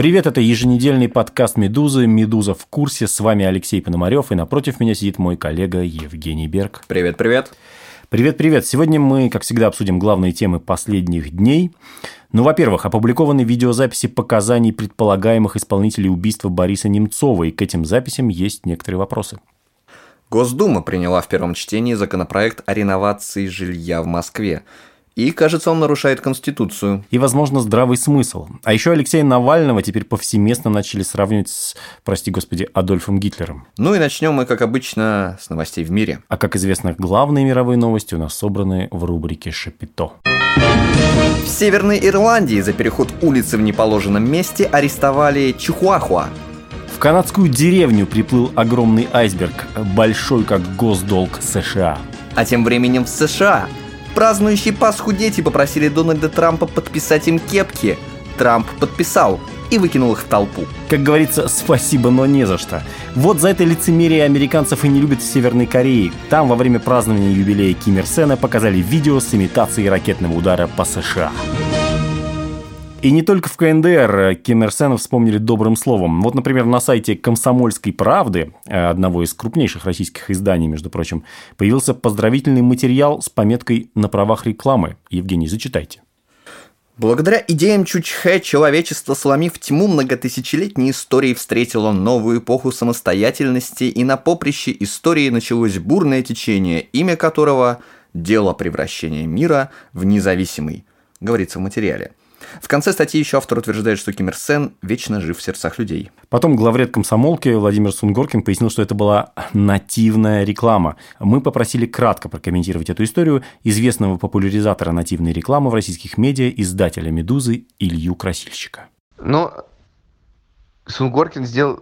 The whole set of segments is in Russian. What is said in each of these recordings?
Привет, это еженедельный подкаст «Медузы». «Медуза в курсе». С вами Алексей Пономарев, и напротив меня сидит мой коллега Евгений Берг. Привет, привет. Привет-привет. Сегодня мы, как всегда, обсудим главные темы последних дней. Ну, во-первых, опубликованы видеозаписи показаний предполагаемых исполнителей убийства Бориса Немцова, и к этим записям есть некоторые вопросы. Госдума приняла в первом чтении законопроект о реновации жилья в Москве. И, кажется, он нарушает Конституцию. И, возможно, здравый смысл. А еще Алексея Навального теперь повсеместно начали сравнивать с, прости господи, Адольфом Гитлером. Ну и начнем мы, как обычно, с новостей в мире. А как известно, главные мировые новости у нас собраны в рубрике «Шапито». В Северной Ирландии за переход улицы в неположенном месте арестовали Чихуахуа, в канадскую деревню приплыл огромный айсберг, большой как госдолг США. А тем временем в США празднующие Пасху дети попросили Дональда Трампа подписать им кепки. Трамп подписал и выкинул их в толпу. Как говорится, спасибо, но не за что. Вот за это лицемерие американцев и не любят в Северной Корее. Там во время празднования юбилея Ким Ир Сена показали видео с имитацией ракетного удара по США. И не только в КНДР Ким Ир Сена вспомнили добрым словом. Вот, например, на сайте «Комсомольской правды», э, одного из крупнейших российских изданий, между прочим, появился поздравительный материал с пометкой «На правах рекламы». Евгений, зачитайте. Благодаря идеям Чучхэ человечество, сломив тьму многотысячелетней истории, встретило новую эпоху самостоятельности, и на поприще истории началось бурное течение, имя которого – дело превращения мира в независимый, говорится в материале – в конце статьи еще автор утверждает, что Ким Ир Сен вечно жив в сердцах людей. Потом главред комсомолки Владимир Сунгоркин пояснил, что это была нативная реклама. Мы попросили кратко прокомментировать эту историю известного популяризатора нативной рекламы в российских медиа, издателя «Медузы» Илью Красильщика. Ну, Сунгоркин сделал...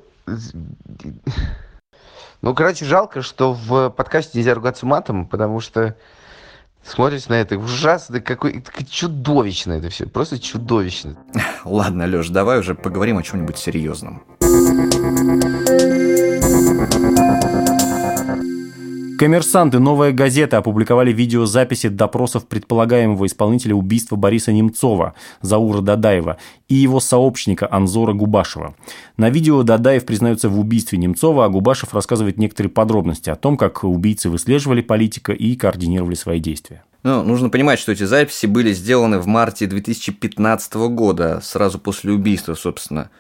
Ну, короче, жалко, что в подкасте нельзя ругаться матом, потому что смотришь на это ужасно, какой чудовищно это все, просто чудовищно. Ладно, Леш, давай уже поговорим о чем-нибудь серьезном. Коммерсанты «Новая газета» опубликовали видеозаписи допросов предполагаемого исполнителя убийства Бориса Немцова, Заура Дадаева, и его сообщника Анзора Губашева. На видео Дадаев признается в убийстве Немцова, а Губашев рассказывает некоторые подробности о том, как убийцы выслеживали политика и координировали свои действия. Ну, нужно понимать, что эти записи были сделаны в марте 2015 года, сразу после убийства, собственно.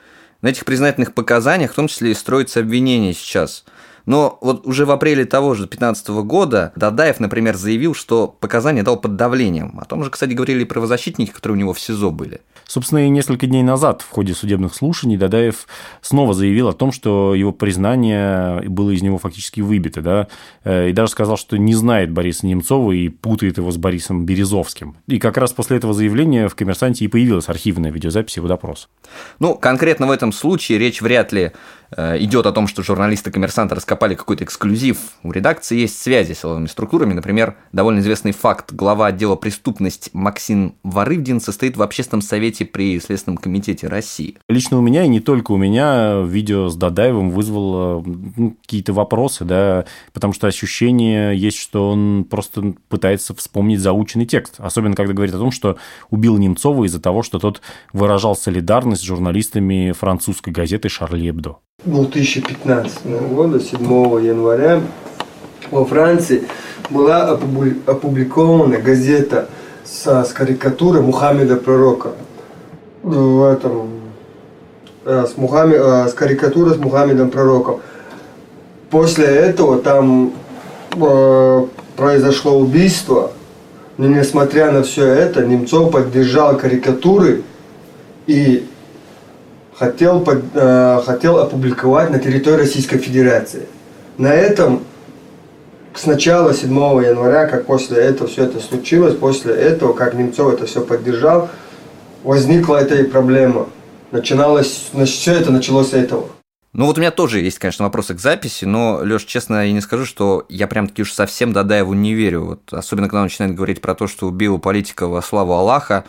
На этих признательных показаниях в том числе и строится обвинение сейчас – но вот уже в апреле того же 2015 года Дадаев, например, заявил, что показания дал под давлением. О том же, кстати, говорили и правозащитники, которые у него в СИЗО были. Собственно, и несколько дней назад в ходе судебных слушаний Дадаев снова заявил о том, что его признание было из него фактически выбито, да, э, и даже сказал, что не знает Бориса Немцова и путает его с Борисом Березовским. И как раз после этого заявления в «Коммерсанте» и появилась архивная видеозапись его допроса. Ну, конкретно в этом случае речь вряд ли Э, идет о том, что журналисты коммерсанта раскопали какой-то эксклюзив. У редакции есть связи с силовыми структурами. Например, довольно известный факт. Глава отдела преступность Максим Варывдин состоит в общественном совете при Следственном комитете России. Лично у меня, и не только у меня, видео с Дадаевым вызвало ну, какие-то вопросы, да, потому что ощущение есть, что он просто пытается вспомнить заученный текст. Особенно, когда говорит о том, что убил Немцова из-за того, что тот выражал солидарность с журналистами французской газеты «Шарли Эбдо». 2015 года, 7 января, во Франции была опубликована газета с, с карикатурой Мухаммеда Пророка. В этом, э, с, Мухаммед, э, с карикатурой с Мухаммедом Пророком. После этого там э, произошло убийство, но несмотря на все это, Немцов поддержал карикатуры и хотел, под, э, хотел опубликовать на территории Российской Федерации. На этом сначала 7 января, как после этого все это случилось, после этого, как Немцов это все поддержал, возникла эта и проблема. Начиналось, все это началось с этого. Ну вот у меня тоже есть, конечно, вопросы к записи, но, Леш, честно, я не скажу, что я прям таки уж совсем Дадаеву не верю. Вот, особенно, когда он начинает говорить про то, что убил политика во славу Аллаха,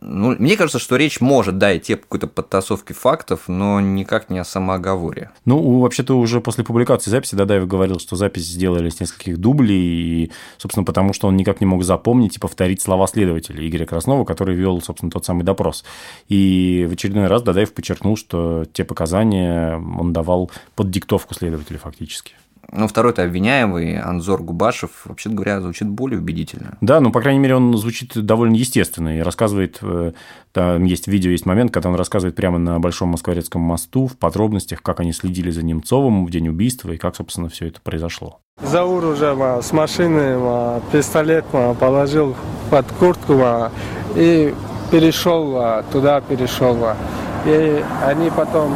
Ну, мне кажется, что речь может, да, идти о какой-то подтасовке фактов, но никак не о самооговоре. Ну, вообще-то уже после публикации записи Дадаев говорил, что запись сделали с нескольких дублей, и, собственно, потому что он никак не мог запомнить и повторить слова следователя Игоря Краснова, который вел, собственно, тот самый допрос. И в очередной раз Дадаев подчеркнул, что те показания он давал под диктовку следователя фактически. Ну, второй-то обвиняемый, Анзор Губашев, вообще говоря, звучит более убедительно. Да, ну, по крайней мере, он звучит довольно естественно и рассказывает, э, там есть видео, есть момент, когда он рассказывает прямо на Большом Москворецком мосту в подробностях, как они следили за Немцовым в день убийства и как, собственно, все это произошло. Заур уже с машины пистолет положил под куртку и перешел туда, перешел. И они потом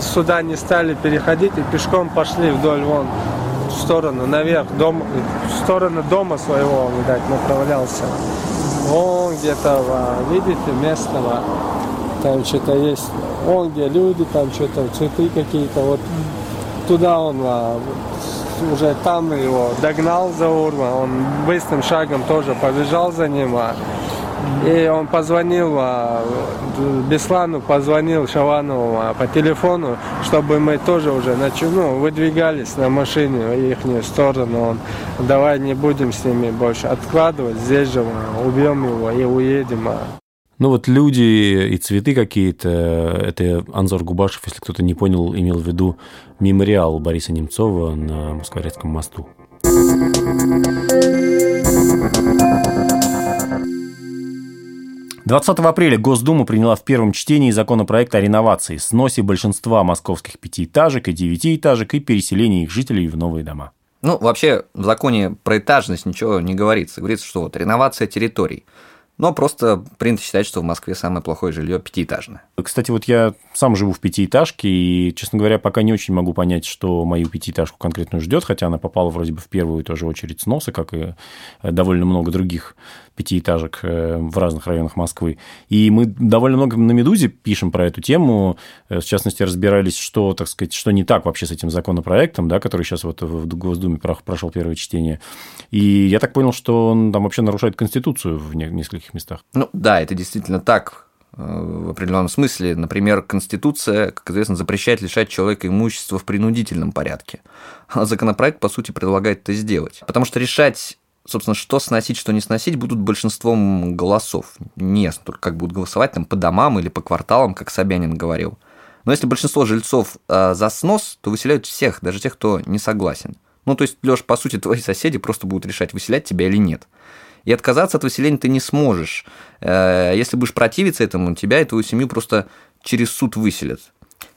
сюда не стали переходить и пешком пошли вдоль вон в сторону, наверх, дом, в сторону дома своего, видать, направлялся. Вон где-то, видите, местного, там что-то есть. Вон где люди, там что-то, цветы какие-то. Вот туда он уже там его догнал за урма, он быстрым шагом тоже побежал за ним. А и он позвонил, а, Беслану позвонил Шаванову а, по телефону, чтобы мы тоже уже ну, выдвигались на машине в их сторону. Он, давай не будем с ними больше откладывать, здесь же убьем его и уедем. А». Ну вот люди и цветы какие-то, это Анзор Губашев, если кто-то не понял, имел в виду мемориал Бориса Немцова на Москворецком мосту. 20 апреля Госдума приняла в первом чтении законопроект о реновации, сносе большинства московских пятиэтажек и девятиэтажек и переселении их жителей в новые дома. Ну, вообще, в законе про этажность ничего не говорится. Говорится, что вот реновация территорий – но просто принято считать, что в Москве самое плохое жилье пятиэтажное. Кстати, вот я сам живу в пятиэтажке, и, честно говоря, пока не очень могу понять, что мою пятиэтажку конкретно ждет, хотя она попала вроде бы в первую тоже очередь сноса, как и довольно много других пятиэтажек э, в разных районах Москвы. И мы довольно много на «Медузе» пишем про эту тему. Э, в частности, разбирались, что, так сказать, что не так вообще с этим законопроектом, да, который сейчас вот в Госдуме прошел первое чтение. И я так понял, что он там вообще нарушает Конституцию в нескольких местах. Ну да, это действительно так э, в определенном смысле. Например, Конституция, как известно, запрещает лишать человека имущества в принудительном порядке. А законопроект, по сути, предлагает это сделать. Потому что решать собственно, что сносить, что не сносить, будут большинством голосов. Не только, как будут голосовать там по домам или по кварталам, как Собянин говорил. Но если большинство жильцов э, за снос, то выселяют всех, даже тех, кто не согласен. Ну, то есть, Лёш, по сути, твои соседи просто будут решать, выселять тебя или нет. И отказаться от выселения ты не сможешь. Э, если будешь противиться этому, тебя и твою семью просто через суд выселят.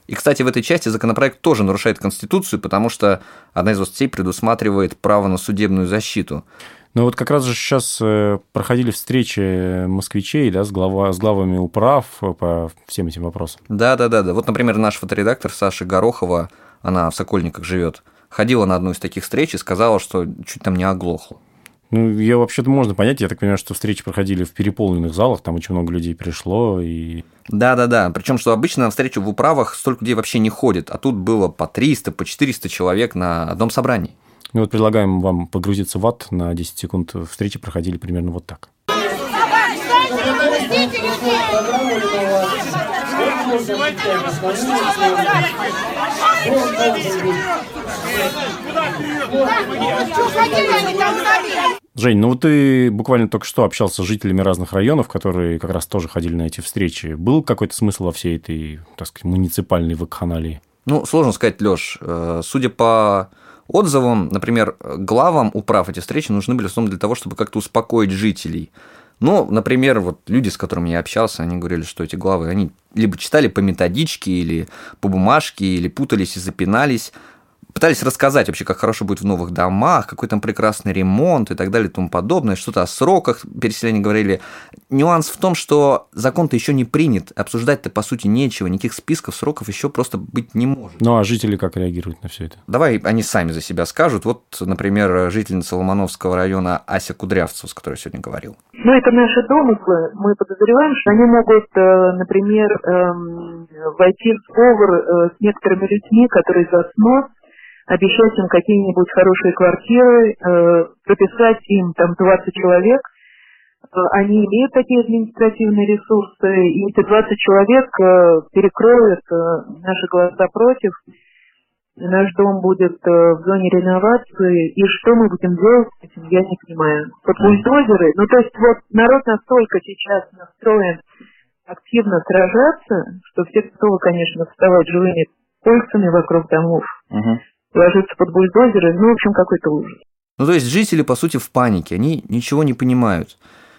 И, кстати, в этой части законопроект тоже нарушает Конституцию, потому что одна из властей предусматривает право на судебную защиту. Ну вот как раз же сейчас э, проходили встречи москвичей да, с, глава, с главами управ по всем этим вопросам. Да, да, да, да. Вот, например, наш фоторедактор Саша Горохова, она в Сокольниках живет, ходила на одну из таких встреч и сказала, что чуть там не оглохла. Ну, ее вообще-то можно понять. Я так понимаю, что встречи проходили в переполненных залах, там очень много людей пришло. И... Да-да-да. Причем, что обычно на встречу в управах столько людей вообще не ходит, а тут было по 300, по 400 человек на одном собрании. Ну вот предлагаем вам погрузиться в ад на 10 секунд. Встречи проходили примерно вот так. Жень, ну ты буквально только что общался с жителями разных районов, которые как раз тоже ходили на эти встречи. Был какой-то смысл во всей этой, так сказать, муниципальной вакханалии? Ну, сложно сказать, Лёш. Э, судя по отзывам, например, главам управ эти встречи нужны были в основном для того, чтобы как-то успокоить жителей. Ну, например, вот люди, с которыми я общался, они говорили, что эти главы, они либо читали по методичке, или по бумажке, или путались и запинались пытались рассказать вообще, как хорошо будет в новых домах, какой там прекрасный ремонт и так далее и тому подобное, что-то о сроках переселения говорили. Нюанс в том, что закон-то еще не принят, обсуждать-то по сути нечего, никаких списков сроков еще просто быть не может. Ну а жители как реагируют на все это? Давай они сами за себя скажут. Вот, например, жительница Ломановского района Ася Кудрявцева, с которой я сегодня говорил. Ну, это наши домыслы. Мы подозреваем, что они могут, э, например, эм, войти в сговор э, с некоторыми людьми, которые за снос обещать им какие-нибудь хорошие квартиры, э, прописать им там 20 человек, они имеют такие административные ресурсы, и эти 20 человек перекроют наши глаза против, наш дом будет в зоне реновации, и что мы будем делать с этим, я не понимаю. Под бульдозеры, ну то есть вот народ настолько сейчас настроен активно сражаться, что все готовы, конечно, вставать живыми кольцами вокруг домов, угу. Ложиться под бульдозеры, ну, в общем, какой-то ужас. Ну, то есть жители, по сути, в панике, они ничего не понимают.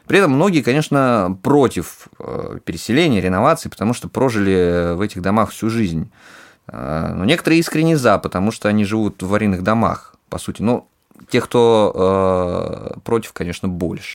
При этом многие, конечно, против э, переселения, реновации, потому что прожили в этих домах всю жизнь. Э, но некоторые искренне за, потому что они живут в аварийных домах, по сути. Но тех, кто э, против, конечно, больше.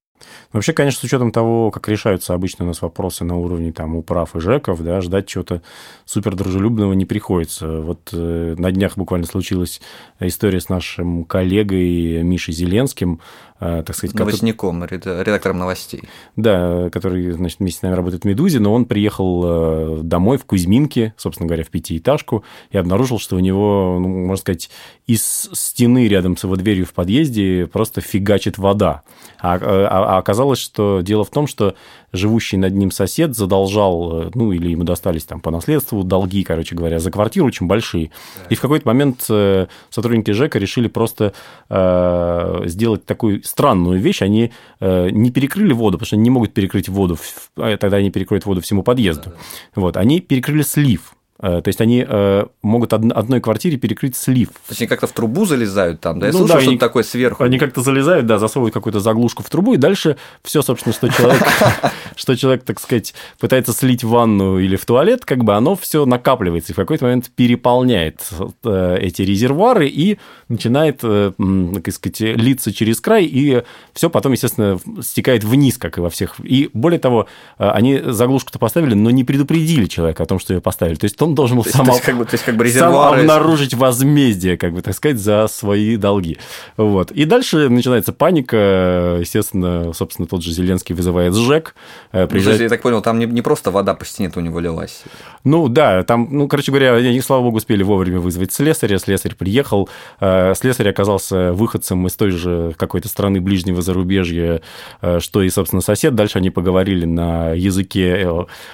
Вообще, конечно, с учетом того, как решаются обычно у нас вопросы на уровне там управ и ЖЭКов, да, ждать чего-то супер дружелюбного не приходится. Вот э, на днях буквально случилась история с нашим коллегой Мишей Зеленским, э, так сказать... Новостником, который... редактором новостей. Да, который, значит, вместе с нами работает в «Медузе», но он приехал э, домой в Кузьминке, собственно говоря, в пятиэтажку, и обнаружил, что у него, ну, можно сказать, из стены рядом с его дверью в подъезде просто фигачит вода. А, а, а оказалось, что дело в том, что живущий над ним сосед задолжал, э, ну, или ему достались там по наследству долги, короче говоря, за квартиру очень большие. И в какой-то момент э, сотрудники ЖЭКа решили просто э, сделать такую странную вещь. Они не перекрыли воду, потому что они не могут перекрыть воду, э, тогда они перекроют воду всему подъезду. Да, да. Вот, они перекрыли слив. Э, то есть они э, могут одной квартире перекрыть слив. То есть они как-то в трубу залезают там, да? Я ну, слышал, да, что-то такое сверху. Они как-то залезают, да, засовывают какую-то заглушку в трубу, и дальше все, собственно, что человек, что человек, так сказать, пытается слить в ванну или в туалет, как бы оно все накапливается и в какой-то момент переполняет э, эти резервуары и начинает, так сказать, литься через край, и все потом, естественно, стекает вниз, как и во всех. И более того, они заглушку-то поставили, но не предупредили человека о том, что ее поставили. То есть он он должен был сам, как бы, как бы сам обнаружить возмездие, как бы так сказать, за свои долги. Вот. И дальше начинается паника. Естественно, собственно, тот же Зеленский вызывает ЖЭК. Э, приезжает... Я так понял, там не, не просто вода по стене-то у него лилась. Ну да, там, ну, короче говоря, они, слава богу, успели вовремя вызвать слесаря. Слесарь приехал. Э, слесарь оказался выходцем из той же какой-то страны ближнего зарубежья, э, что и, собственно, сосед. Дальше они поговорили на языке...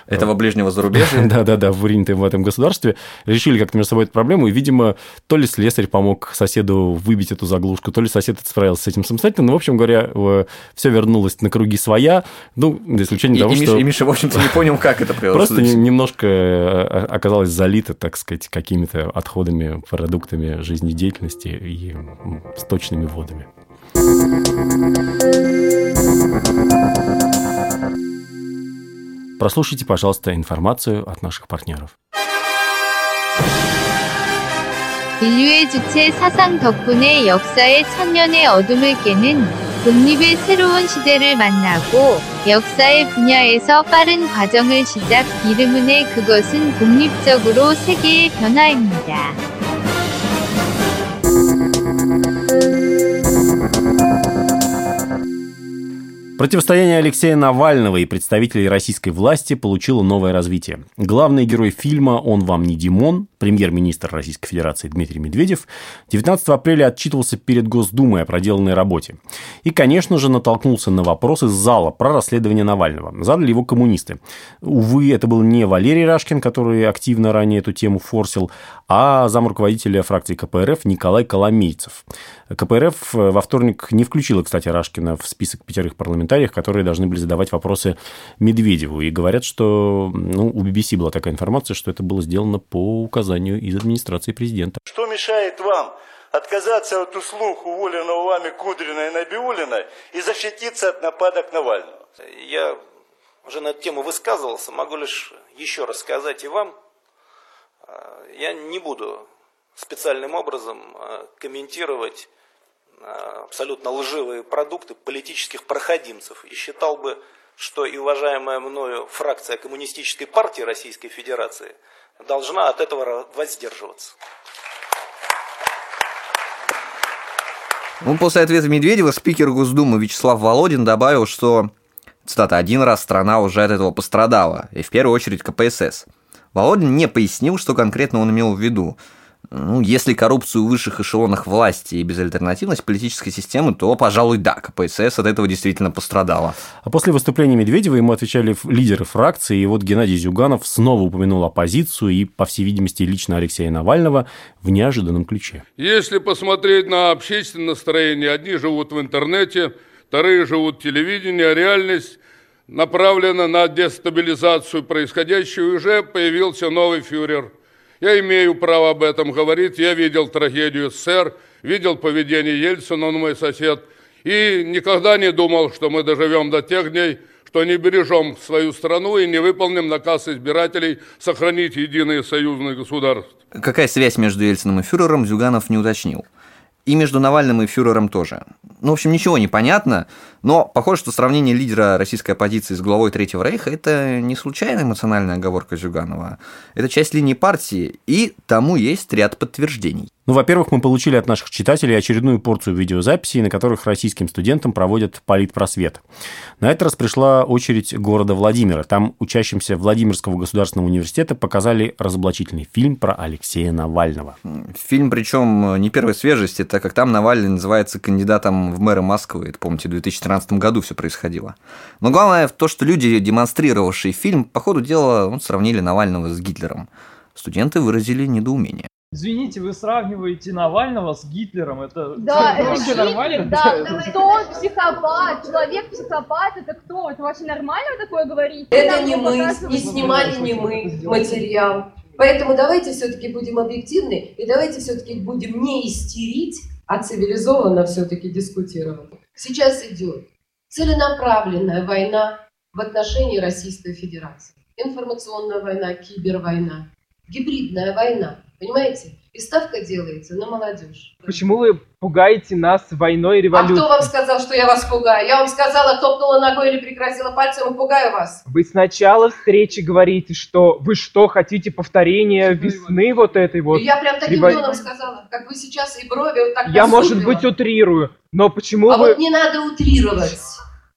Этого ближнего зарубежья? Да-да-да, выринутым в этом государстве, решили как-то между собой эту проблему, и, видимо, то ли слесарь помог соседу выбить эту заглушку, то ли сосед справился с этим самостоятельно, но, в общем говоря, все вернулось на круги своя, ну, за исключением и, того, и что... и Миша, в общем-то, не понял, как это произошло. Просто немножко э, оказалось залито, так сказать, какими-то отходами, продуктами жизнедеятельности и сточными водами. Прослушайте, пожалуйста, информацию от наших партнеров. 인류의 주체 사상 덕분에 역사의 천년의 어둠을 깨는 독립의 새로운 시대를 만나고 역사의 분야에서 빠른 과정을 시작 이름은의 그것은 독립적으로 세계의 변화입니다. Противостояние Алексея Навального и представителей российской власти получило новое развитие. Главный герой фильма «Он вам не Димон», премьер-министр Российской Федерации Дмитрий Медведев, 19 апреля отчитывался перед Госдумой о проделанной работе. И, конечно же, натолкнулся на вопрос из зала про расследование Навального. Задали его коммунисты. Увы, это был не Валерий Рашкин, который активно ранее эту тему форсил, а зам руководителя фракции КПРФ Николай Коломейцев. КПРФ во вторник не включила, кстати, Рашкина в список пятерых парламентариев, которые должны были задавать вопросы Медведеву. И говорят, что ну, у BBC была такая информация, что это было сделано по указанию из администрации президента. Что мешает вам отказаться от услуг уволенного вами Кудрина и Набиулина и защититься от нападок Навального? Я уже на эту тему высказывался, могу лишь еще раз сказать и вам. Я не буду специальным образом комментировать абсолютно лживые продукты политических проходимцев и считал бы, что и уважаемая мною фракция Коммунистической партии Российской Федерации должна от этого воздерживаться. Ну, после ответа Медведева спикер Госдумы Вячеслав Володин добавил, что, цитата, «один раз страна уже от этого пострадала, и в первую очередь КПСС». Володин не пояснил, что конкретно он имел в виду. Ну, если коррупцию в высших эшелонах власти и безальтернативность политической системы, то, пожалуй, да, КПСС от этого действительно пострадала. А после выступления Медведева ему отвечали лидеры фракции, и вот Геннадий Зюганов снова упомянул оппозицию и, по всей видимости, лично Алексея Навального в неожиданном ключе. Если посмотреть на общественное настроение, одни живут в интернете, вторые живут в телевидении, а реальность направлена на дестабилизацию происходящего, и уже появился новый фюрер – я имею право об этом говорить. Я видел трагедию СССР, видел поведение Ельцина, он мой сосед. И никогда не думал, что мы доживем до тех дней, что не бережем свою страну и не выполним наказ избирателей сохранить единое союзное государство. Какая связь между Ельциным и фюрером, Зюганов не уточнил. И между Навальным и фюрером тоже. Ну, в общем, ничего не понятно, но похоже, что сравнение лидера российской оппозиции с главой Третьего Рейха – это не случайная эмоциональная оговорка Зюганова. Это часть линии партии, и тому есть ряд подтверждений. Ну, во-первых, мы получили от наших читателей очередную порцию видеозаписей, на которых российским студентам проводят политпросвет. На этот раз пришла очередь города Владимира. Там учащимся Владимирского государственного университета показали разоблачительный фильм про Алексея Навального. Фильм, причем не первой свежести, так как там Навальный называется кандидатом в мэра Москвы. Это, помните, в 2013 году все происходило. Но главное в то, что люди, демонстрировавшие фильм, по ходу дела сравнили Навального с Гитлером. Студенты выразили недоумение. Извините, вы сравниваете Навального с Гитлером, это, да, это вообще нормально? Да, кто психопат, человек-психопат, это кто? Это вообще нормально такое говорить? Это не мы, не снимали не мы материал. Поэтому давайте все-таки будем объективны и давайте все-таки будем не истерить, а цивилизованно все-таки дискутировать. Сейчас идет целенаправленная война в отношении Российской Федерации. Информационная война, кибервойна, гибридная война. Понимаете? И ставка делается на молодежь. Почему вы пугаете нас войной и революцией? А кто вам сказал, что я вас пугаю? Я вам сказала, топнула ногой или прикрасила пальцем и пугаю вас. Вы сначала встречи говорите, что вы что, хотите повторения весны вот этой вот? Я прям таким Рево... тоном сказала, как вы сейчас и брови вот так Я, может быть, утрирую, но почему а вы... А вот не надо утрировать.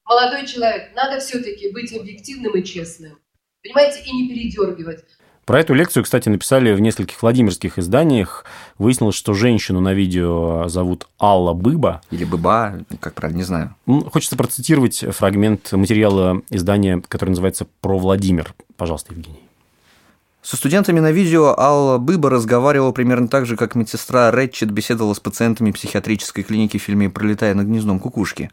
Молодой человек, надо все-таки быть объективным и честным. Понимаете, и не передергивать. Про эту лекцию, кстати, написали в нескольких владимирских изданиях. Выяснилось, что женщину на видео зовут Алла Быба. Или Быба, как правильно, не знаю. Хочется процитировать фрагмент материала издания, который называется «Про Владимир». Пожалуйста, Евгений. Со студентами на видео Алла Быба разговаривала примерно так же, как медсестра Рэтчет беседовала с пациентами психиатрической клиники в фильме «Пролетая над гнездом кукушки».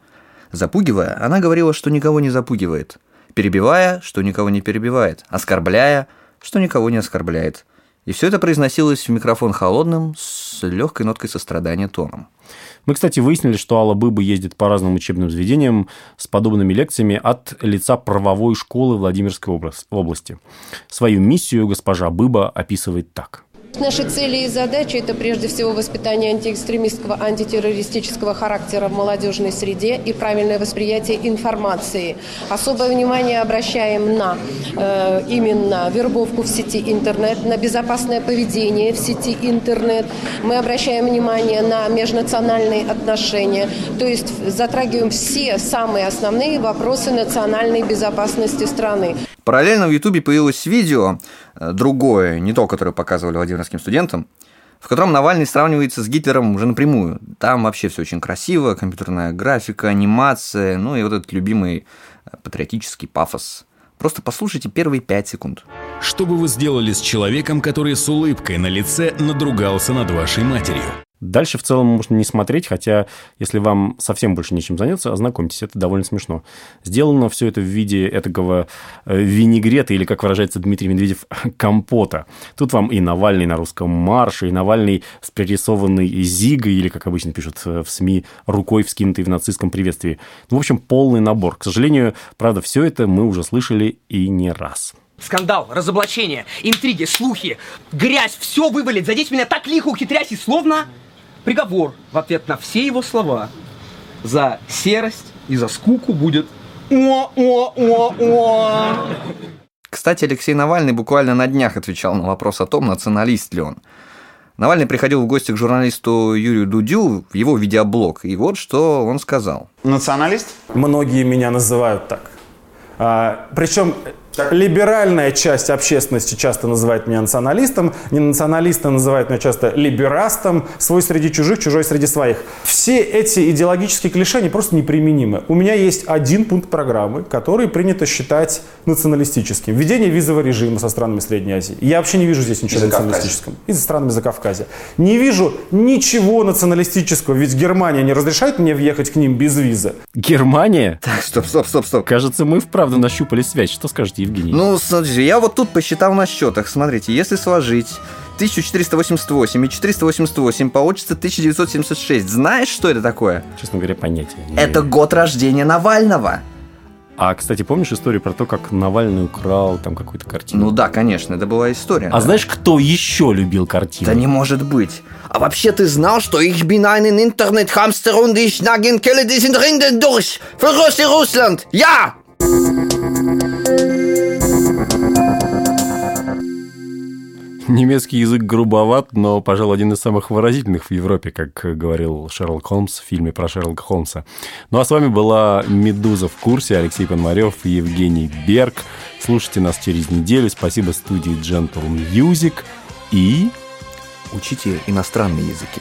Запугивая, она говорила, что никого не запугивает. Перебивая, что никого не перебивает. Оскорбляя, что никого не оскорбляет. И все это произносилось в микрофон холодным, с легкой ноткой сострадания тоном. Мы, кстати, выяснили, что Алла Быба ездит по разным учебным заведениям с подобными лекциями от лица правовой школы Владимирской области. Свою миссию госпожа Быба описывает так. Наши цели и задачи – это прежде всего воспитание антиэкстремистского, антитеррористического характера в молодежной среде и правильное восприятие информации. Особое внимание обращаем на э, именно вербовку в сети интернет, на безопасное поведение в сети интернет. Мы обращаем внимание на межнациональные отношения, то есть затрагиваем все самые основные вопросы национальной безопасности страны. Параллельно в Ютубе появилось видео, э, другое, не то, которое показывали владимирским студентам, в котором Навальный сравнивается с Гитлером уже напрямую. Там вообще все очень красиво, компьютерная графика, анимация, ну и вот этот любимый э, патриотический пафос. Просто послушайте первые пять секунд. Что бы вы сделали с человеком, который с улыбкой на лице надругался над вашей матерью? Дальше в целом можно не смотреть, хотя если вам совсем больше нечем заняться, ознакомьтесь, это довольно смешно. Сделано все это в виде этого э, винегрета, или, как выражается Дмитрий Медведев, компота. Тут вам и Навальный на русском марше, и Навальный с пририсованной зигой, или, как обычно пишут э, в СМИ, рукой вскинутой в нацистском приветствии. Ну, в общем, полный набор. К сожалению, правда, все это мы уже слышали и не раз. Скандал, разоблачение, интриги, слухи, грязь, все вывалить. Задеть меня так лихо, ухитрясь и словно Приговор в ответ на все его слова за серость и за скуку будет о-о-о-о. Кстати, Алексей Навальный буквально на днях отвечал на вопрос о том, националист ли он. Навальный приходил в гости к журналисту Юрию Дудю в его видеоблог, и вот что он сказал. Националист? Многие меня называют так. А, причем Либеральная часть общественности часто называет меня националистом, не националисты называют меня часто либерастом, свой среди чужих, чужой среди своих. Все эти идеологические клише, они просто неприменимы. У меня есть один пункт программы, который принято считать националистическим. Введение визового режима со странами Средней Азии. Я вообще не вижу здесь ничего националистического. И со странами Закавказья. Не вижу ничего националистического, ведь Германия не разрешает мне въехать к ним без визы. Германия? Так, стоп, стоп, стоп, стоп. Кажется, мы вправду нащупали связь. Что скажете, Евгений? Ну, смотрите, я вот тут посчитал на счетах. Смотрите, если сложить 1488 и 488 получится 1976. Знаешь, что это такое? Честно говоря, понятия. не Это год рождения Навального. А, кстати, помнишь историю про то, как Навальный украл там какую-то картину? Ну да, конечно, это была история. А знаешь, кто еще любил картину? Да не может быть. А вообще ты знал, что ich bin einen Internet-Hamster und ich nagen Kelle diesen Rinden durch für Russland? Ja! Немецкий язык грубоват, но, пожалуй, один из самых выразительных в Европе, как говорил Шерлок Холмс в фильме про Шерлока Холмса. Ну а с вами была «Медуза в курсе», Алексей Пономарев и Евгений Берг. Слушайте нас через неделю. Спасибо студии Gentle Music и... Учите иностранные языки.